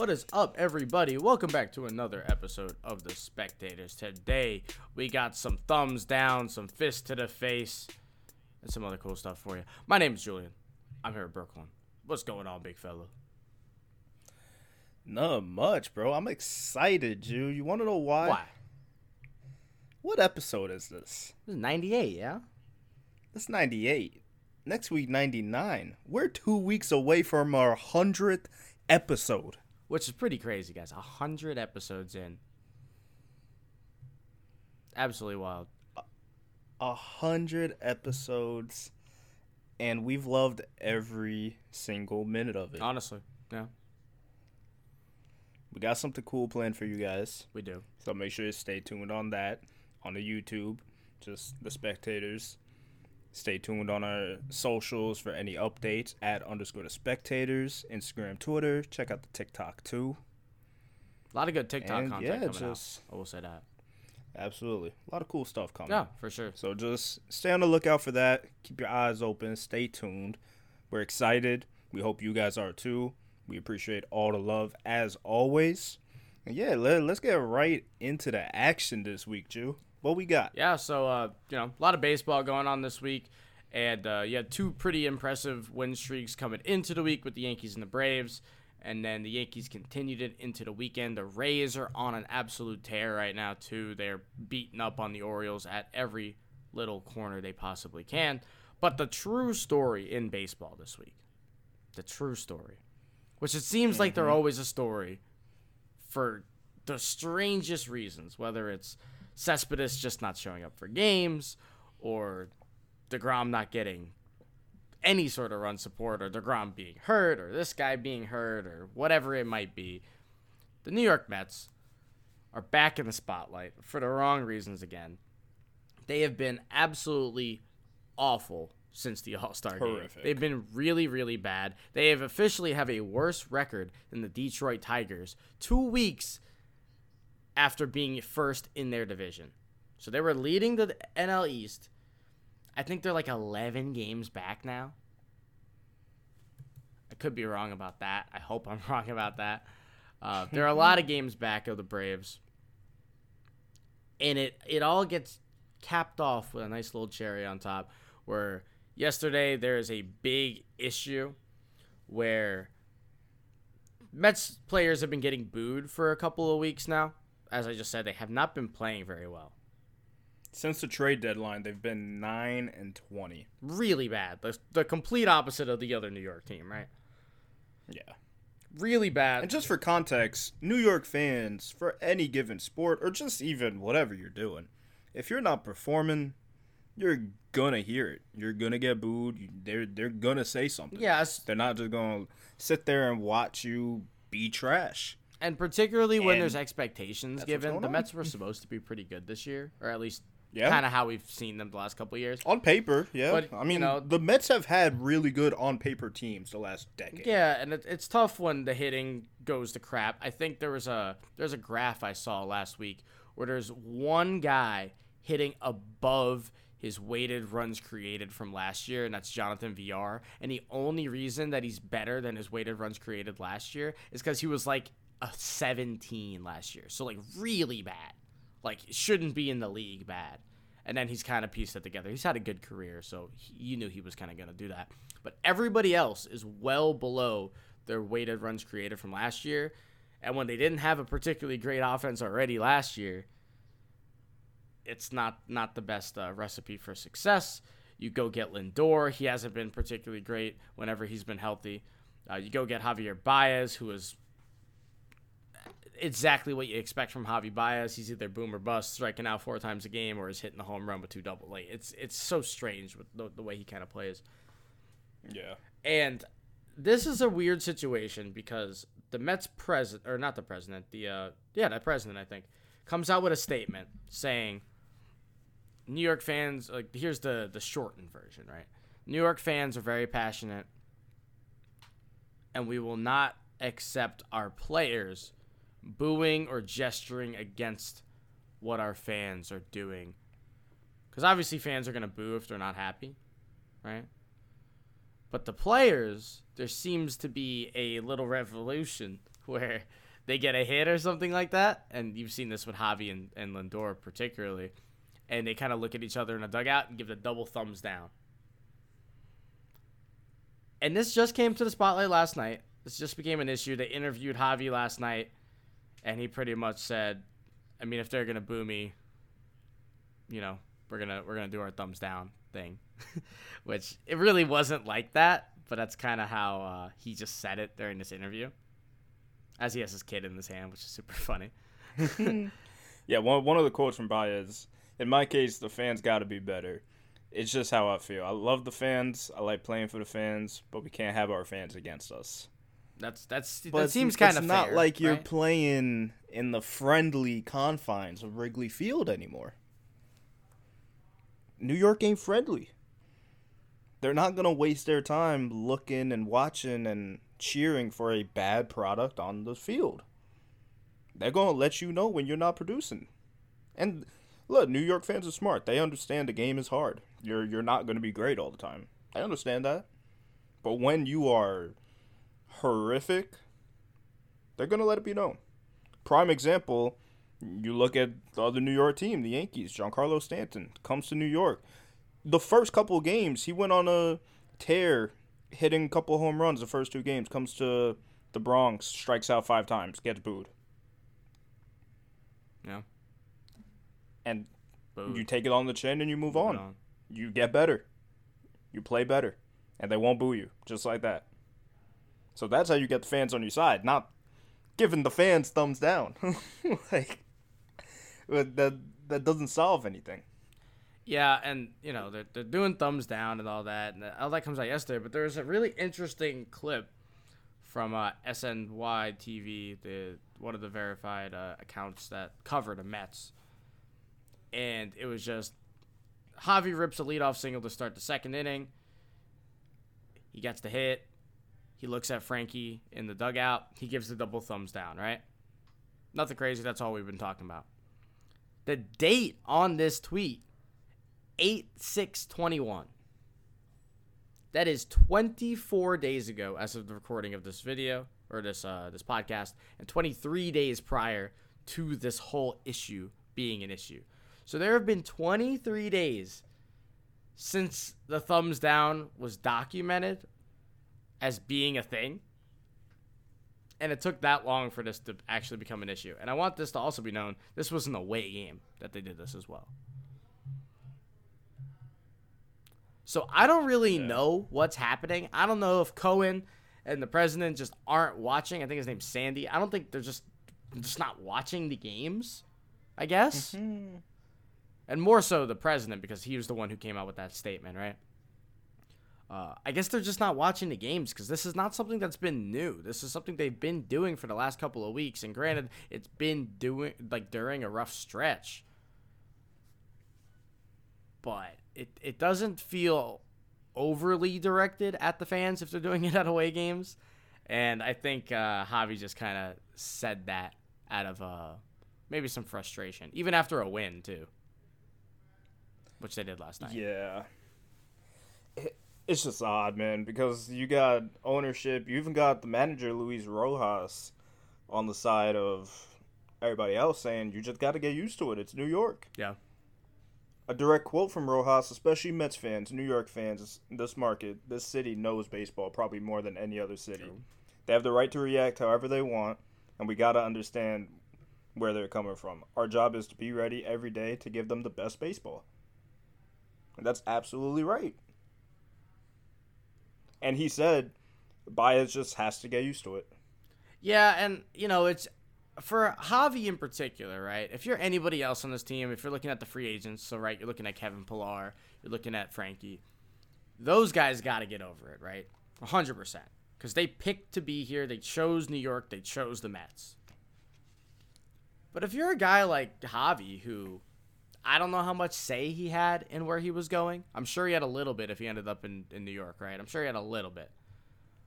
What is up, everybody? Welcome back to another episode of The Spectators. Today, we got some thumbs down, some fists to the face, and some other cool stuff for you. My name is Julian. I'm here at Brooklyn. What's going on, big fella? Not much, bro. I'm excited, Jew. You want to know why? Why? What episode is this? This is 98, yeah? This is 98. Next week, 99. We're two weeks away from our 100th episode. Which is pretty crazy, guys. A 100 episodes in. Absolutely wild. A hundred episodes, and we've loved every single minute of it. Honestly, yeah, We got something cool planned for you guys, we do. so make sure to stay tuned on that on the YouTube. Just the spectators. Stay tuned on our socials for any updates at underscore the spectators, Instagram, Twitter. Check out the TikTok too. A lot of good TikTok And, content yeah, coming just- out. I will say that. Absolutely, a lot of cool stuff coming. Yeah, for sure. So just stay on the lookout for that. Keep your eyes open. Stay tuned. We're excited. We hope you guys are too. We appreciate all the love as always. And yeah, let, let's get right into the action this week, Jew. What we got? Yeah, so uh, you know, a lot of baseball going on this week, and uh, you had two pretty impressive win streaks coming into the week with the Yankees and the Braves, and then the Yankees continued it into the weekend. The Rays are on an absolute tear right now too. They're beating up on the Orioles at every little corner they possibly can. But the true story in baseball this week, the true story, which it seems like they're always a story for the strangest reasons, whether it's Cespedes just not showing up for games, or DeGrom not getting any sort of run support, or DeGrom being hurt, or this guy being hurt, or whatever it might be. The New York Mets are back in the spotlight for the wrong reasons again. They have been absolutely awful since the All Star game. They've been really, really bad. They have officially have a worse record than the Detroit Tigers two weeks after being first in their division. So they were leading the NL East. I think they're like 11 games back now. I could be wrong about that. I hope I'm wrong about that. Uh, there are a lot of games back of the Braves. And it, it all gets capped off with a nice little cherry on top where yesterday there is a big issue where Mets players have been getting booed for a couple of weeks now. As I just said, they have not been playing very well. Since the trade deadline, they've been nine and twenty. Really bad. The, the complete opposite of the other New York team, right? Yeah. Really bad. And just for context, New York fans, for any given sport or just even whatever you're doing, if you're not performing, you're gonna hear it. You're gonna get booed. They're they're gonna say something. yeah, it's- They're not just gonna sit there and watch you be trash. And particularly when And there's expectations given, the on. Mets were supposed to be pretty good this year, or at least Yeah. kind of how we've seen them the last couple of years. On paper, yeah. But, I you mean, know- the Mets have had really good on paper teams the last decade. Yeah, and it, it's tough when the hitting goes to crap. I think there was a there's a graph I saw last week where there's one guy hitting above his weighted runs created from last year, and that's Jonathan Villar. And the only reason that he's better than his weighted runs created last year is because he was like a 17 last year, so like really bad. Like shouldn't be in the league bad. And then he's kind of pieced it together. He's had a good career, so he, you knew he was kind of going to do that. But everybody else is well below their weighted runs created from last year. And when they didn't have a particularly great offense already last year, it's not not the best uh, recipe for success. You go get Lindor. He hasn't been particularly great whenever he's been healthy. Uh, you go get Javier Baez, who is exactly what you expect from Javi Baez. He's either boom or bust, striking out four times a game, or is hitting the home run with two double. Like it's it's so strange with the, the way he kind of plays. Yeah. And this is a weird situation because the Mets president, or not the president, the uh, yeah, the president, I think, comes out with a statement saying, New York fans, like here's the the shortened version, right? New York fans are very passionate, and we will not accept our players booing or gesturing against what our fans are doing. Because obviously, fans are going to boo if they're not happy, right? But the players, there seems to be a little revolution where they get a hit or something like that, and you've seen this with Javi and, and Lindor particularly, and they kind of look at each other in a dugout and give the double thumbs down. And this just came to the spotlight last night. This just became an issue. They interviewed Javi last night, and he pretty much said, "I mean, if they're gonna boo me, you know, we're gonna we're gonna do our thumbs down thing," which it really wasn't like that, but that's kind of how uh, he just said it during this interview, as he has his kid in his hand, which is super funny. yeah, one one of the quotes from Baez. In my case, the fans got to be better. It's just how I feel. I love the fans. I like playing for the fans, but we can't have our fans against us. That's that's but that seems kind of not fair, like you're right? playing in the friendly confines of Wrigley Field anymore. New York ain't friendly. They're not gonna waste their time looking and watching and cheering for a bad product on the field. They're gonna let you know when you're not producing. And look, New York fans are smart. They understand the game is hard. You're you're not gonna be great all the time. I understand that. But when you are horrific, they're gonna let it be known. Prime example, you look at the other New York team, the Yankees. Giancarlo Stanton comes to New York. The first couple games, he went on a tear, hitting a couple home runs. The first two games comes to the Bronx, strikes out five times, gets booed. Yeah. And Booed. you take it on the chin and you move on. on. You get better. You play better. And they won't boo you. Just like that. So that's how you get the fans on your side, not giving the fans thumbs down. like that that doesn't solve anything. Yeah, and you know they're, they're doing thumbs down and all that, and all that comes out yesterday. But there's a really interesting clip from uh, SNY TV, the one of the verified uh, accounts that cover the Mets, and it was just Javi rips a leadoff single to start the second inning. He gets the hit. He looks at Frankie in the dugout. He gives the double thumbs down, right? Nothing crazy. That's all we've been talking about. The date on this tweet 8 6 21. That is 24 days ago as of the recording of this video or this uh, this podcast and 23 days prior to this whole issue being an issue. So there have been 23 days since the thumbs down was documented as being a thing. And it took that long for this to actually become an issue. And I want this to also be known this was an away game that they did this as well. So I don't really Yeah. know what's happening. I don't know if Cohen and the president just aren't watching. I think his name's Sandy. I don't think they're just just not watching the games. I guess. Mm-hmm. And more so the president because he was the one who came out with that statement, right? Uh, I guess they're just not watching the games because this is not something that's been new. This is something they've been doing for the last couple of weeks, and granted, it's been doing like during a rough stretch. But it it doesn't feel overly directed at the fans if they're doing it at away games, and I think uh, Javi just kind of said that out of uh, maybe some frustration, even after a win too, which they did last night. Yeah. It, it's just odd, man, because you got ownership, you even got the manager Luis Rojas on the side of everybody else saying you just got to get used to it. It's New York. Yeah. A direct quote from Rojas, especially Mets fans, New York fans, this market, this city knows baseball probably more than any other city. True. They have the right to react however they want, and we got to understand where they're coming from. Our job is to be ready every day to give them the best baseball. And that's absolutely right. And he said Baez just has to get used to it. Yeah, and you know, it's for Javi in particular, right? If you're anybody else on this team, if you're looking at the free agents, so right, you're looking at Kevin Pillar, you're looking at Frankie, those guys got to get over it, right? 100%. Because they picked to be here, they chose New York, they chose the Mets. But if you're a guy like Javi, who I don't know how much say he had in where he was going, I'm sure he had a little bit if he ended up in, in New York, right? I'm sure he had a little bit.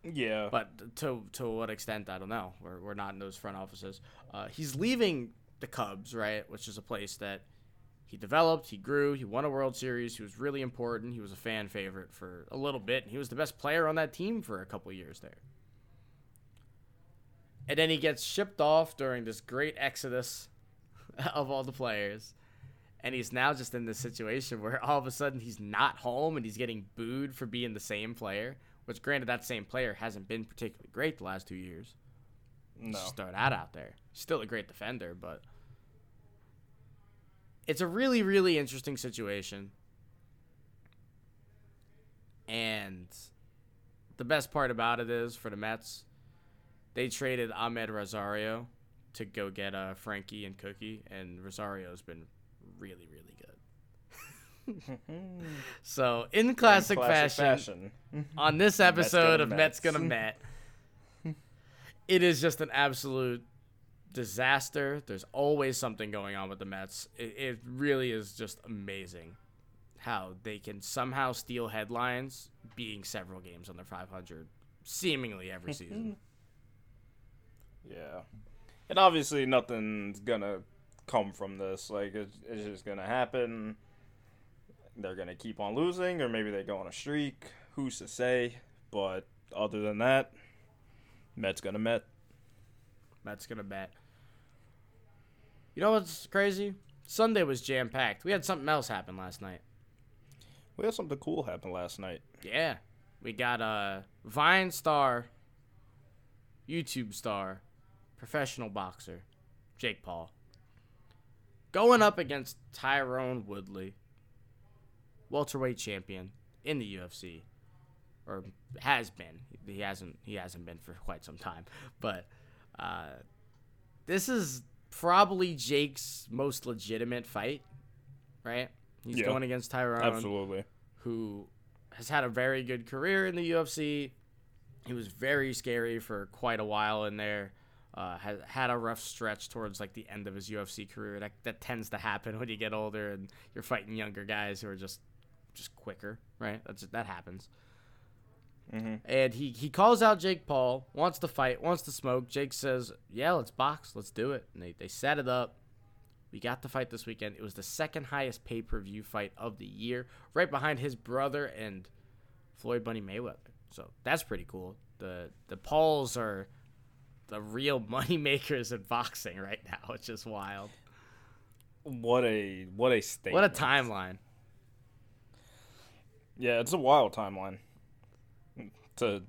Yeah. But to to what extent, I don't know. We're, we're not in those front offices. Uh, he's leaving the Cubs, right? Which is a place that he developed, he grew, he won a World Series, he was really important, he was a fan favorite for a little bit, and he was the best player on that team for a couple years there. And then he gets shipped off during this great exodus of all the players. And he's now just in this situation where all of a sudden he's not home and he's getting booed for being the same player. Which, granted, that same player hasn't been particularly great the last two years. No. Just throw that out there. Still a great defender, but it's a really, really interesting situation. And the best part about it is for the Mets, they traded Amed Rosario to go get uh, Frankie and Cookie, and Rosario's been really, really good. so, in classic, fashion, on this episode gonna of Mets Mets. Gonna Met, it is just an absolute disaster. There's always something going on with the Mets. It, it really is just amazing how they can somehow steal headlines being several games under 500 seemingly every season. Yeah. And obviously nothing's gonna come from this. Like it's, it's just gonna happen. They're gonna keep on losing, or maybe they go on a streak. Who's to say? But other than that, Mets gonna Met. Mets gonna bet. You know what's crazy? Sunday was jam packed. We had something else happen last night. We had something cool happen last night. Yeah. We got a Vine star, YouTube star, professional boxer, Jake Paul, going up against Tyron Woodley, welterweight champion in the UFC, or has been. He hasn't. He hasn't been for quite some time, but uh, this is probably Jake's most legitimate fight, right? He's Yeah. going against Tyron Absolutely. who has had a very good career in the UFC. He was very scary for quite a while in there. Uh, had had a rough stretch towards like the end of his UFC career. That that tends to happen when you get older and you're fighting younger guys who are just just quicker, right? That's that happens. Mhm. And he he calls out Jake Paul, wants to fight, wants to smoke. Jake says, "Yeah, let's box, let's do it." And they they set it up. We got the fight this weekend. It was the second highest pay per view fight of the year, right behind his brother and Floyd Money Mayweather. So that's pretty cool. The the Pauls are the real money makers in boxing right now, which is wild. What a what a statement. What a timeline. Yeah, it's a wild timeline. To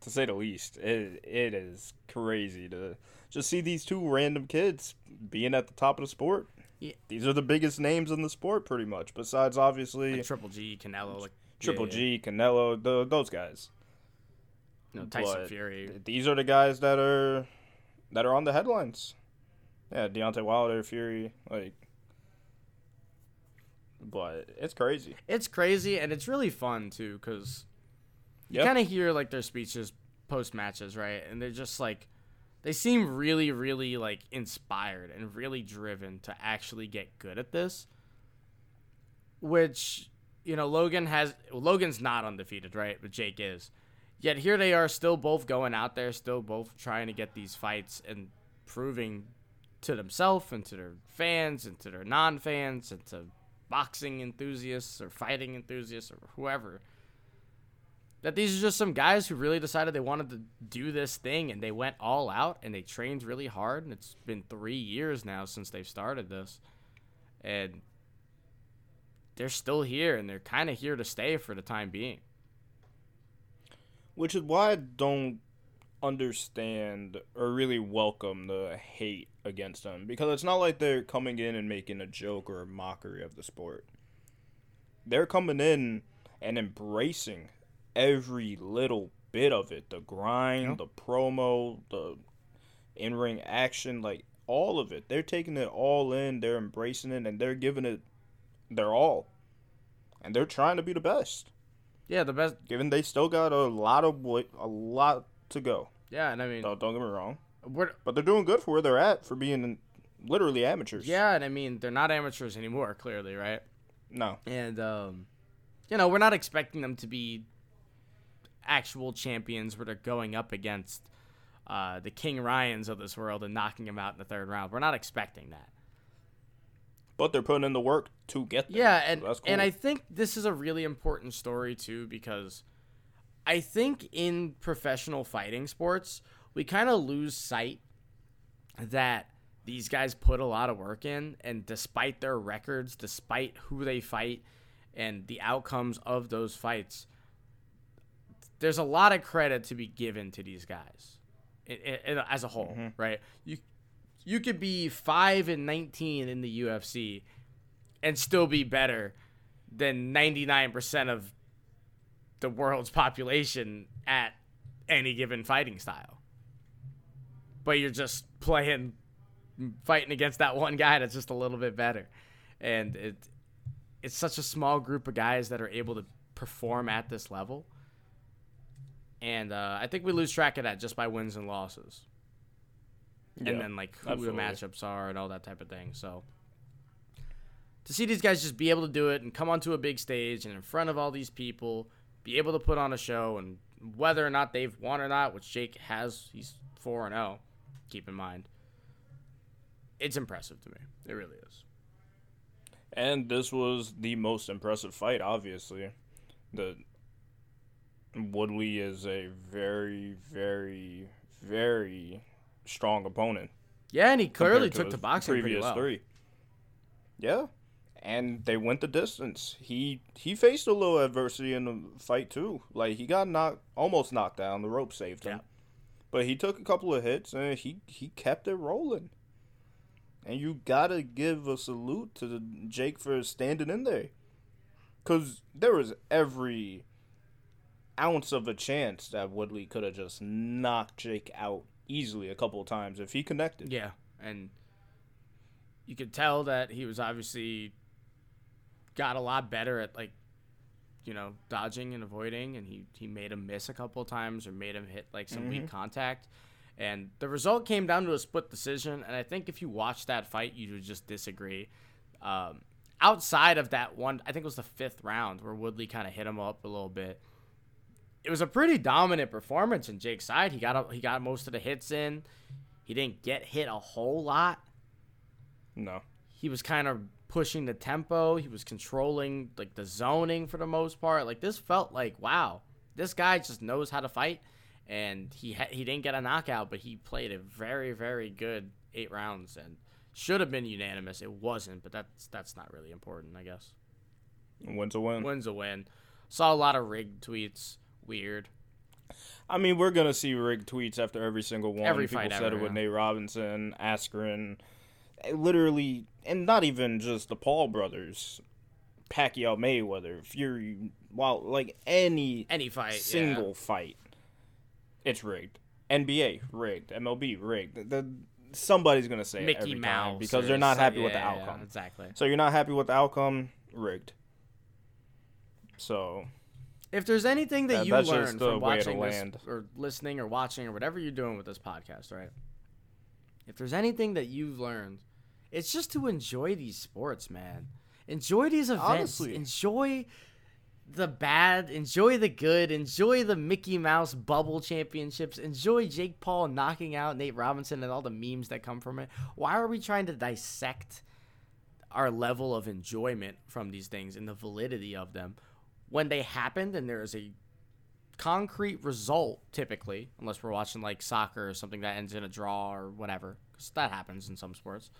to say the least, it it is crazy to just see these two random kids being at the top of the sport. Yeah. These are the biggest names in the sport, pretty much. Besides, obviously, Like Triple G, Canelo, like Triple yeah, G, Canelo, the, those guys. Know, Tyson but Fury. These are the guys that are that are on the headlines. Yeah, Deontay Wilder, Fury, like. But it's crazy. It's crazy and it's really fun too because you Yep. kind of hear like their speeches post matches, right? And they're just like they seem really, really like inspired and really driven to actually get good at this. Which you know, Logan has Logan's not undefeated, right? But Jake is. Yet here they are, still both going out there, still both trying to get these fights and proving to themselves and to their fans and to their non-fans and to boxing enthusiasts or fighting enthusiasts or whoever that these are just some guys who really decided they wanted to do this thing and they went all out and they trained really hard. And it's been three years now since they've started this. And they're still here and they're kind of here to stay for the time being Which is why I don't understand or really welcome the hate against them because it's not like they're coming in and making a joke or a mockery of the sport. They're coming in and embracing every little bit of it the grind, the promo, the in ring action, like all of it. They're taking it all in, they're embracing it, and they're giving it their all. And they're trying to be the best yeah the best given they still got a lot of a lot to go. yeah and i mean Don't, don't get me wrong, we're, but they're doing good for where they're at for being literally amateurs. yeah and i mean they're not amateurs anymore clearly right No. and um, you know we're not expecting them to be actual champions where they're going up against uh, the King Ryans of this world and knocking them out in the third round. We're not expecting that. But they're putting in the work to get there. Yeah, and So that's and. I think this is a really important story too because I think in professional fighting sports we kind of lose sight that these guys put a lot of work in, and despite their records, despite who they fight, and the outcomes of those fights, there's a lot of credit to be given to these guys as a whole, mm-hmm. right? You you could be five and nineteen in the UFC and still be better than ninety nine percent of the world's population at any given fighting style. But you're just playing fighting against that one guy that's just a little bit better. And it it's such a small group of guys that are able to perform at this level. And uh, I think we lose track of that just by wins and losses. Yeah, and then like who absolutely. the matchups are and all that type of thing. So to see these guys just be able to do it and come onto a big stage and in front of all these people, be able to put on a show and whether or not they've won or not, which Jake has, he's four and zero. Keep in mind, it's impressive to me. It really is. And this was the most impressive fight, obviously. The Woodley is a very, very, very strong opponent. Yeah, and he clearly compared took to boxing pretty previous well. three. Yeah, and they went the distance. He he faced a little adversity in the fight too. Like he got knocked, almost knocked down. The rope saved him, Yeah. but he took a couple of hits and he he kept it rolling. And you gotta give a salute to Jake for standing in there, cause there was every ounce of a chance that Woodley could have just knocked Jake out easily a couple of times if he connected. Yeah, and you could tell that he was obviously got a lot better at like you know dodging and avoiding, and he he made him miss a couple of times or made him hit like some weak contact. And the result came down to a split decision. And I think if you watch that fight, you would just disagree. Um, outside of that one, I think it was the fifth round where Woodley kind of hit him up a little bit. It was a pretty dominant performance in Jake's side. He got a, he got most of the hits in. He didn't get hit a whole lot. No. He was kind of pushing the tempo. He was controlling like the zoning for the most part. Like this felt like wow, this guy just knows how to fight, and he ha- he didn't get a knockout, but he played a very very good eight rounds and should have been unanimous. It wasn't, but that's that's not really important, I guess. Win to win. Win's a win. Saw a lot of rigged tweets. Weird. I mean, we're gonna see rigged tweets after every single one. Every People fight said ever, it with yeah. Nate Robinson, Askren, eh, literally, and not even just the Paul brothers, Pacquiao, Mayweather, Fury. Wow, like any Any fight, yeah. single fight, it's rigged. NBA rigged, MLB rigged. The, the- somebody's gonna say it Mickey every Mouse time because they're not happy with the yeah, yeah, outcome. exactly. So you're not happy with the outcome, rigged. So If there's anything that That- you that's learn from watching this, land. or listening or watching or whatever you're doing with this podcast, right? If there's anything that you've learned, it's just to enjoy these sports, man. Enjoy these events. Honestly. Enjoy the bad, enjoy the good, enjoy the Mickey Mouse bubble championships, enjoy Jake Paul knocking out Nate Robinson and all the memes that come from it. Why are we trying to dissect our level of enjoyment from these things and the validity of them when they happened and there is a concrete result typically unless we're watching like soccer or something that ends in a draw or whatever because that happens in some sports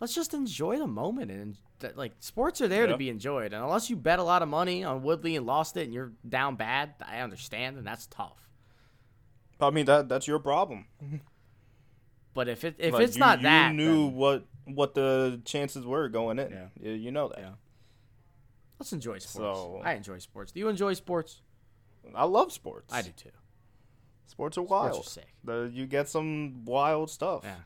let's just enjoy the moment and like sports are there to be enjoyed and unless you bet a lot of money on woodley and lost it and you're down bad i understand and that's tough I mean that that's your problem. but if it if Like, it's you- not you that knew then what what the chances were going in. Yeah. You, you know that. Yeah. Let's enjoy sports So- i enjoy sports do you enjoy sports I love sports. i do too Sports are sports wild. are sick The, you get some wild stuff. yeah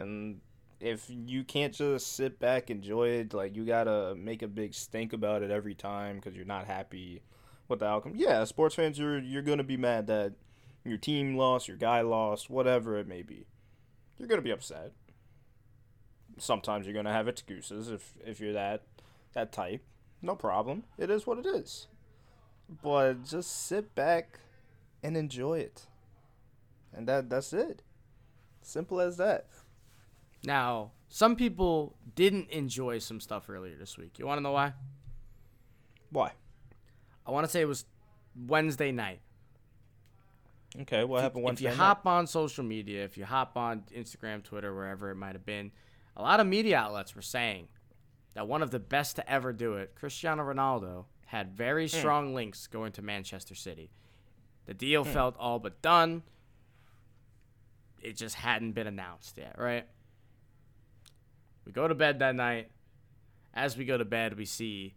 And if you can't just sit back enjoy it, like you gotta make a big stink about it every time because you're not happy with the outcome. Yeah, sports fans, you're you're gonna be mad that your team lost, your guy lost, whatever it may be. You're gonna be upset. Sometimes you're gonna have excuses if if you're that that type. No problem. It is what it is. But just sit back and enjoy it. And that that's it. Simple as that. Now, some people didn't enjoy some stuff earlier this week. You want to know why? Why? I want to say it was Wednesday night. Okay, what happened Wednesday? if you night? hop on social media, if you hop on Instagram, Twitter, wherever it might have been, a lot of media outlets were saying that one of the best to ever do it, Cristiano Ronaldo, had very Hmm. strong links going to Manchester City. The deal Hmm. felt all but done. It just hadn't been announced yet, right? We go to bed that night. As we go to bed, we see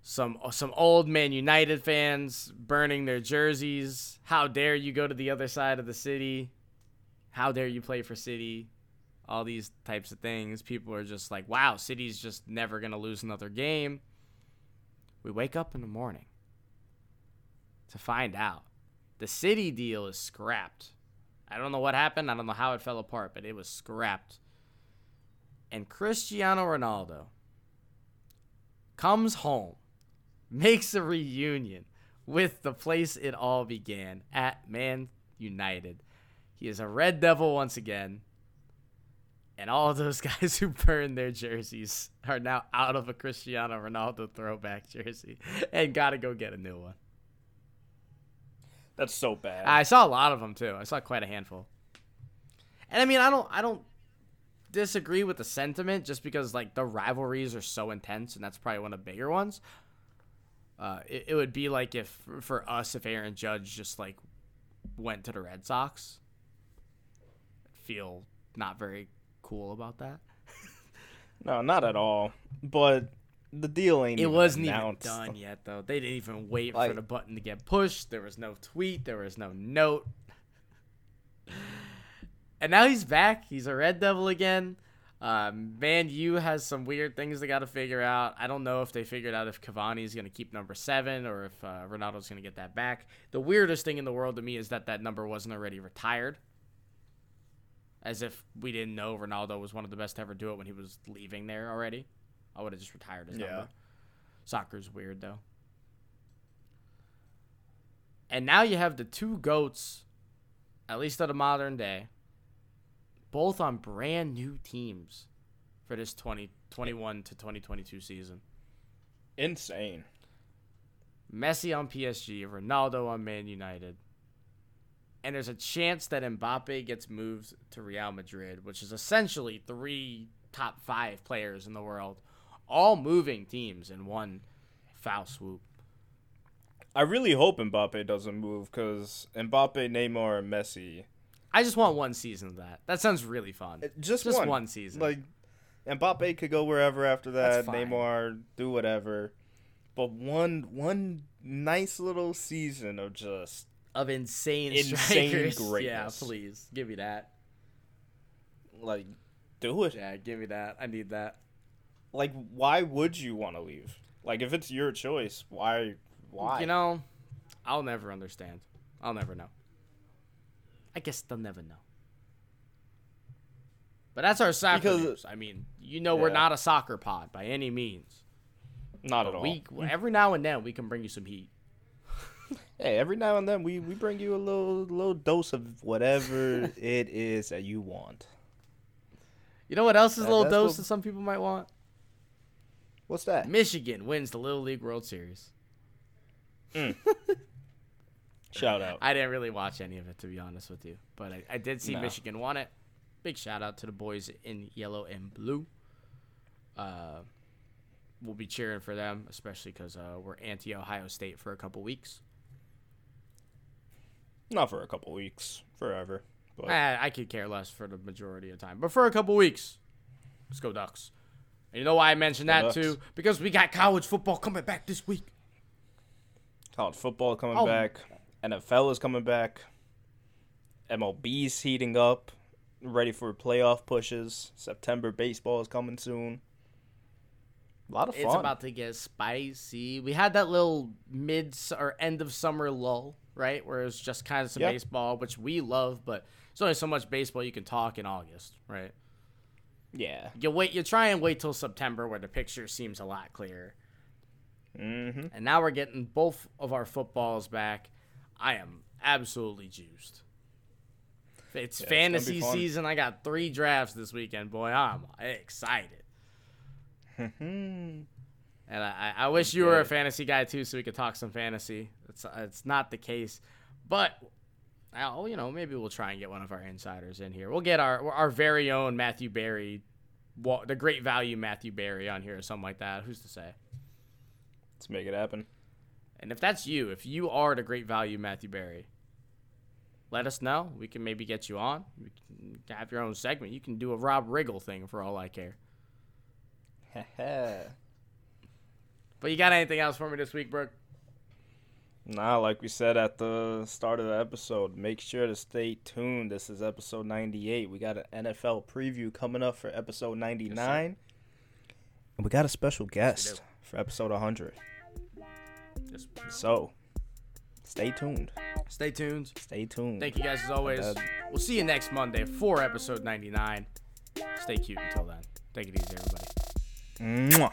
some some old Man United fans burning their jerseys. How dare you go to the other side of the city? How dare you play for City? All these types of things. People are just like, "Wow, City's just never going to lose another game." We wake up in the morning to find out the City deal is scrapped. I don't know what happened. I don't know how it fell apart, but it was scrapped. And Cristiano Ronaldo comes home, makes a reunion with the place it all began at Man United. He is a Red Devil once again. And all of those guys who burned their jerseys are now out of a Cristiano Ronaldo throwback jersey and got to go get a new one. That's so bad. I saw a lot of them too. I saw quite a handful. And I mean, I don't I don't disagree with the sentiment just because like the rivalries are so intense and that's probably one of the bigger ones. Uh, it, it would be like if for us if Aaron Judge just like went to the Red Sox. Feel not very cool about that. no, not at all. But the deal ain't. It even wasn't announced. even done yet, though. They didn't even wait for the button to get pushed. There was no tweet. There was no note. And now he's back. He's a Red Devil again. Um, Man U has some weird things they got to figure out. I don't know if they figured out if Cavani is going to keep number seven or if uh, Ronaldo's going to get that back. The weirdest thing in the world to me is that that number wasn't already retired. As if we didn't know Ronaldo was one of the best to ever do it when he was leaving there already. I would have just retired his Yeah. number. Soccer's weird though. And now you have the two goats, at least of the modern day, both on brand new teams for this 2021 to 2022 season. Insane. Messi on PSG, Ronaldo on Man United. And there's a chance that Mbappe gets moved to Real Madrid, which is essentially three top five players in the world, all moving teams in one foul swoop. I really hope Mbappe doesn't move because Mbappe, Neymar, and Messi. I just want one season of that. That sounds really fun. Uh, just, Just one. one season. Like Mbappe could go wherever after that. Neymar do whatever. But one one nice little season of just of insane, Insane strikers. Yeah, please give me that. like do it. Yeah, give me that. I need that. Like why would you want to leave? Like if it's your choice, why why? You know, I'll never understand. I'll never know. I guess they'll never know. But that's our soccer Because- news. I mean, you know, we're not a soccer pod by any means. Not at But all. we every now and then we can bring you some heat. Hey, every now and then we, we bring you a little little dose of whatever it is that you want. You know what else is a little dose what- that some people might want? What's that? Michigan wins the Little League World Series. Shout out. I didn't really watch any of it to be honest with you, but I, I did see No. Michigan won it. Big shout out to the boys in yellow and blue. Uh, we'll be cheering for them, especially because uh, we're anti Ohio State for a couple weeks. Not for a couple weeks, forever. But Eh, I could care less for the majority of the time, but for a couple weeks, let's go Ducks. And you know why I mentioned that Ducks. too? Because we got college football coming back this week. college football coming Oh. back, NFL is coming back, MLB's heating up, ready for playoff pushes. September baseball is coming soon. A lot of fun. It's about to get spicy. We had that little mid or end of summer lull, right? Where it was just kind of some Yep. baseball, which we love, but there's only so much baseball you can talk in August, right? yeah. You wait, you try and wait till September where the picture seems a lot clearer. Mm-hmm. And now we're getting both of our footballs back. I am absolutely juiced. It's Yeah, fantasy fun. season. I got three drafts this weekend, boy. I'm excited. And I, I wish you were a fantasy guy too, so we could talk some fantasy. It's it's not the case, but Oh, you know, maybe we'll try and get one of our insiders in here. We'll get our our very own Matthew Berry, the great value Matthew Berry on here or something like that. Who's to say? Let's make it happen. And if that's you, if you are the great value Matthew Berry, let us know. We can maybe get you on. You can have your own segment. You can do a Rob Riggle thing for all I care. but you got anything else for me this week, Brooke? Nah, like we said at the start of the episode, make sure to stay tuned. This is episode 98. We got an NFL preview coming up for episode 99. Yes, and we got a special guest for episode 100. Yes, so, stay tuned. Stay tuned. Stay tuned. Thank you guys as always. Uh, we'll see you next Monday for episode 99. Stay cute until then. Take it easy, everybody. Mwah.